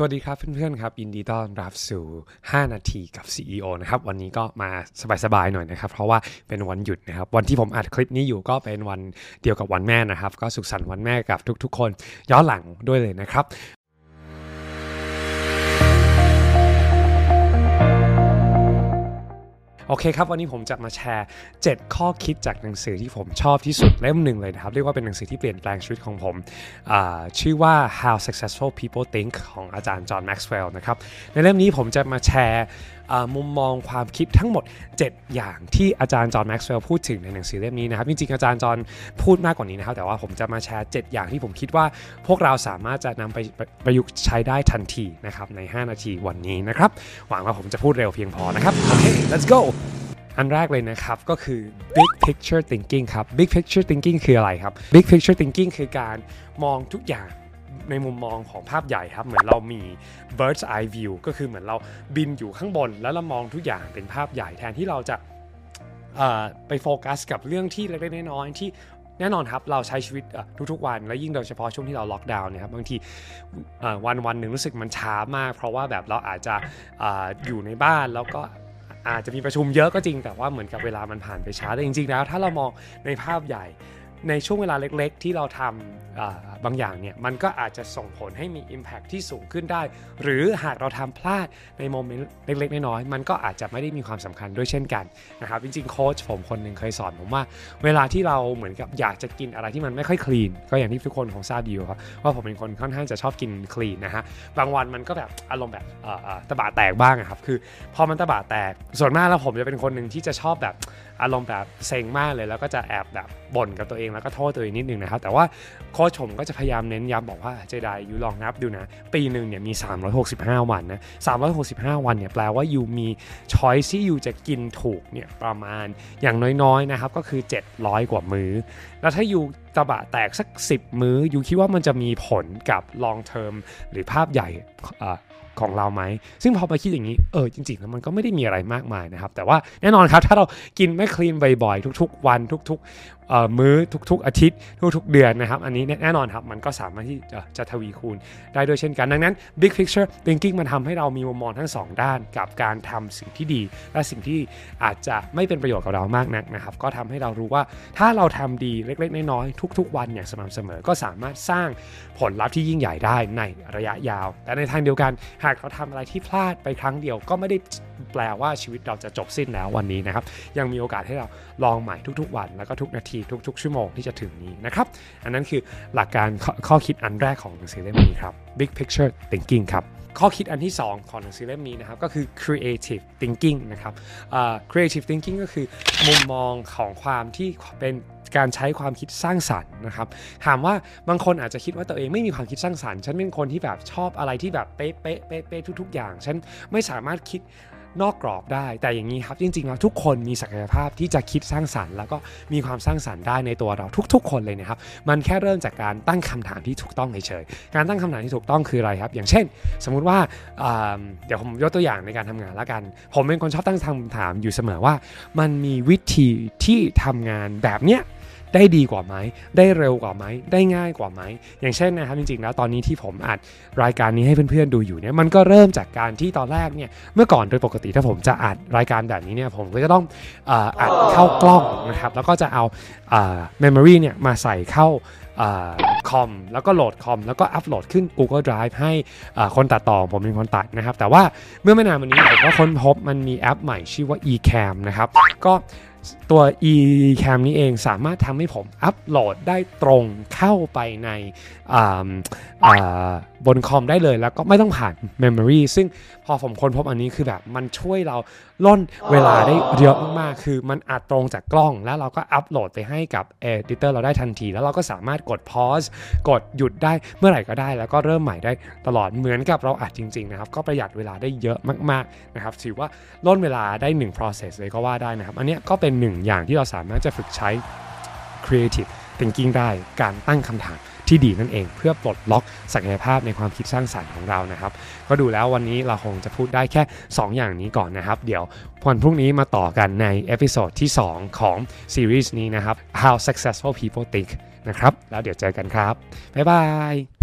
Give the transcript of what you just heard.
สวัสดีครับเพื่อนๆครับยินดีต้อนรับสู่ 5 นาทีกับ CEO นะครับวันนี้ก็มาสบายๆหน่อยนะครับเพราะว่าเป็นวันหยุดนะครับวันที่ผมอัดคลิปนี้อยู่ก็เป็นวันเดียวกับวันแม่นะครับก็สุขสันต์วันแม่กับทุกๆ คนย้อนหลังด้วยเลยนะครับ โอเคครับ วันนี้ผมจะมาแชร์ 7 ข้อคิดจากหนังสือที่ผมชอบที่สุดเล่มหนึ่งเลยนะครับ เรียกว่าเป็นหนังสือที่เปลี่ยนแปลงชีวิตของผม ชื่อว่า How Successful People Think ของอาจารย์จอห์นแม็กซ์เวลล์นะครับ ในเล่มนี้ผมจะมาแชร์มุมมองความคิดทั้งหมด 7 อย่างที่อาจารย์จอห์นแม็กซ์เวลล์พูดถึงในหนังสือเล่มนี้นะครับ จริงๆ อาจารย์จอห์นพูดมากกว่านี้นะครับ แต่ว่าผมจะมาแชร์ 7 อย่างที่ผมคิดว่าพวกเราสามารถจะนำไปประยุกต์ใช้ได้ทันทีนะครับใน 5 นาทีวันนี้นะครับ หวังว่าผมจะพูดเร็วเพียงพอนะครับ โอเค let's go อันแรกเลยนะครับก็คือ big picture thinking ครับ big picture thinking คืออะไรครับ big picture thinking คือการมองทุกอย่างในมุมมองของภาพใหญ่ครับ เหมือนเรามี bird's eye view ก็คือเหมือนเราบินอยู่ข้างบน แล้วเรามองทุกอย่างเป็นภาพใหญ่แทนที่เราจะไปโฟกัสกับเรื่องที่เล็กๆน้อยๆที่แน่นอนครับ เราใช้ชีวิตทุกๆ วันและยิ่งโดยเฉพาะช่วงที่เราล็อกดาวน์เนี่ยครับบางทีวันวันหนึ่งรู้สึกมันช้ามาก เพราะว่าแบบเราอาจจะออยู่ในบ้านแล้วก็ อาจจะมีประชุมเยอะก็จริง แต่ว่าเหมือนกับเวลามันผ่านไปช้าแต่จริง ๆ แล้ว ถ้าเรามองในภาพใหญ่ ในช่วงเวลาเล็กๆ ที่เราทำบางอย่างเนี่ยมันก็อาจจะส่งผลให้มี Impact ที่สูงขึ้นได้ หรือหากเราทำพลาดในโมเมนต์เล็ก ๆ น้อยๆมันก็อาจจะไม่ได้มีความสำคัญด้วยเช่นกันนะครับจริงๆโค้ชผมคนหนึ่งเคยสอนผมว่า เวลาที่เราเหมือนกับอยากจะกินอะไรที่มันไม่ค่อยคลีนก็อย่างที่ทุกคนคงทราบดีครับว่าผมเป็นคนค่อนข้างจะชอบกินคลีนนะฮะบางวันมันก็แบบอารมณ์แบบตะบะแตกบ้างครับคือพอมันตะบะแตกส่วนมากแล้วผมจะเป็นคนหนึ่งที่จะชอบแบบอารมณ์แบบเซ็งมากเลย แล้วก็จะแอบแบบบ่นกับตัวเองแล้วก็โทษตัวเองนิดนึงนะครับแต่ว่าโค้ชผมก็จะพยายามเน้นย้ำบอกว่าเจไดยูลองนับดูนะ ปีหนึ่งเนี่ยมี 365 วันนะ365 วันเนี่ยแปลว่ายูมีช้อยที่ยูจะกินถูกเนี่ยประมาณอย่างน้อยๆนะครับก็คือ 700 กว่ามื้อ แล้วถ้ายูตะบะแตกสัก 10 มื้อยูคิดว่ามันจะมีผลกับ long term หรือภาพใหญ่ของเราไหม ซึ่งพอมาคิดอย่างนี้ เออ จริงๆ แล้วมันก็ไม่ได้มีอะไรมากมายนะครับ แต่ว่าแน่นอนครับ ถ้าเรากินไม่คลีนบ่อยๆ ทุก ๆ วัน ทุก มื้อทุกๆอาทิตย์ ทุกๆเดือนนะครับ อันนี้แน่นอนครับ มันก็สามารถที่จะจะทวีคูณได้ด้วยเช่นกัน ดังนั้น big picture thinking มันทำให้เรามีมุมมองทั้ง 2 ด้านกับการทำสิ่งที่ดี และสิ่งที่อาจจะไม่เป็นประโยชน์กับเรามากนักนะครับ ก็ทำให้เรารู้ว่าถ้าเราทำดีเล็กๆ น้อยๆทุก ๆ วันอย่างสม่ำเสมอ ก็สามารถสร้างผลลัพธ์ที่ยิ่งใหญ่ได้ในระยะยาว แต่ในทางเดียวกัน หากเราทำอะไรที่พลาดไปครั้งเดียวก็ไม่ได้ แปลว่าชีวิตเราจะจบสิ้นแล้ววันนี้นะครับ ยังมีโอกาสให้เราลองใหม่ทุกๆ วัน แล้วก็ทุกนาทีทุก ๆ ชั่วโมงที่จะถึงนี้นะครับ อันนั้นคือหลักการข้อคิดอันแรกของหนังสือเล่มนี้ครับ Big Picture Thinking ครับข้อคิดอันที่ 2 ของหนังสือเล่มนี้นะครับก็คือ creative thinking นะครับ uh, creative thinking ก็คือมุมมองของความที่เป็นการใช้ความคิดสร้างสรรค์นะครับ ถามว่าบางคนอาจจะคิดว่าตัวเองไม่มีความคิดสร้างสรรค์ ฉันเป็นคนที่แบบชอบอะไรที่แบบเป๊ะเป๊ะเป๊ะเป๊ะทุก ๆ อย่าง ฉันไม่สามารถคิด นอกกรอบได้ แต่อย่างนี้ครับ จริงๆแล้วทุกคนมีศักยภาพที่จะคิดสร้างสรรค์ แล้วก็มีความสร้างสรรค์ได้ในตัวเราทุก ๆ คนเลยนะครับ มันแค่เริ่มจากการตั้งคำถามที่ถูกต้องเฉยๆการตั้งคำถามที่ถูกต้องคืออะไรครับ อย่างเช่น สมมุติว่าเดี๋ยวผมยกตัวอย่างในการทำงานแล้วกัน ผมเป็นคนชอบตั้งคำถามอยู่เสมอว่า มันมีวิธีที่ทำงานแบบเนี้ย ได้ดีกว่าไหม ได้เร็วกว่าไหม ได้ง่ายกว่าไหม อย่างเช่นนะครับจริงๆแล้วตอนนี้ที่ผมอัดรายการนี้ให้เพื่อนๆดูอยู่เนี่ยมันก็เริ่มจากการที่ตอนแรกเนี่ยเมื่อก่อนโดยปกติถ้าผมจะอัดรายการแบบนี้เนี่ยผมก็จะต้องอัดเข้ากล้องนะครับแล้วก็จะเอาเมมโมรีเนี่ยมาใส่เข้าคอมแล้วก็โหลดคอมแล้วก็อัปโหลดขึ้น Google Drive ให้คนตัดต่อผมเป็นคนตัดนะครับ แต่ว่าเมื่อไม่นานมานี้ผมก็ค้นพบมันมีแอปใหม่ชื่อว่า eCam นะครับ ก็ ตัว eCam นี้เองสามารถทำให้ผมอัปโหลดได้ตรงเข้าไปในบนคอมได้เลยแล้วก็ไม่ต้องผ่าน Memory ซึ่งพอผมค้นพบอันนี้คือแบบมันช่วยเราล่นเวลาได้เยอะมากๆ คือมันอัดตรงจากกล้อง แล้วเราก็อัปโหลดไปให้กับเอดิเตอร์เราได้ทันที แล้วเราก็สามารถกด pause กดหยุดได้เมื่อไหร่ก็ได้ แล้วก็เริ่มใหม่ได้ตลอดเหมือนกับเราอัดจริงๆนะครับก็ประหยัดเวลาได้เยอะมากๆนะครับถือว่าร่นเวลาได้ 1 process เลยก็ว่าได้นะครับอันนี้ก็เป็น็นหนึ่งอย่างที่เราสามารถจะฝึกใช้ creative thinking ได้การตั้งคำถามที่ดีนั่นเองเพื่อปลดล็อกศักยภาพในความคิดสร้างสรรค์ของเรานะครับ ก็ดูแล้ววันนี้เราคงจะพูดได้แค่ 2 อย่างนี้ก่อนนะครับ เดี๋ยววันพรุ่งนี้มาต่อกันใน episode ที่ 2 ของซีรีส์นี้นะครับ How Successful People Think นะครับ แล้วเดี๋ยวเจอกันครับ บ๊ายบาย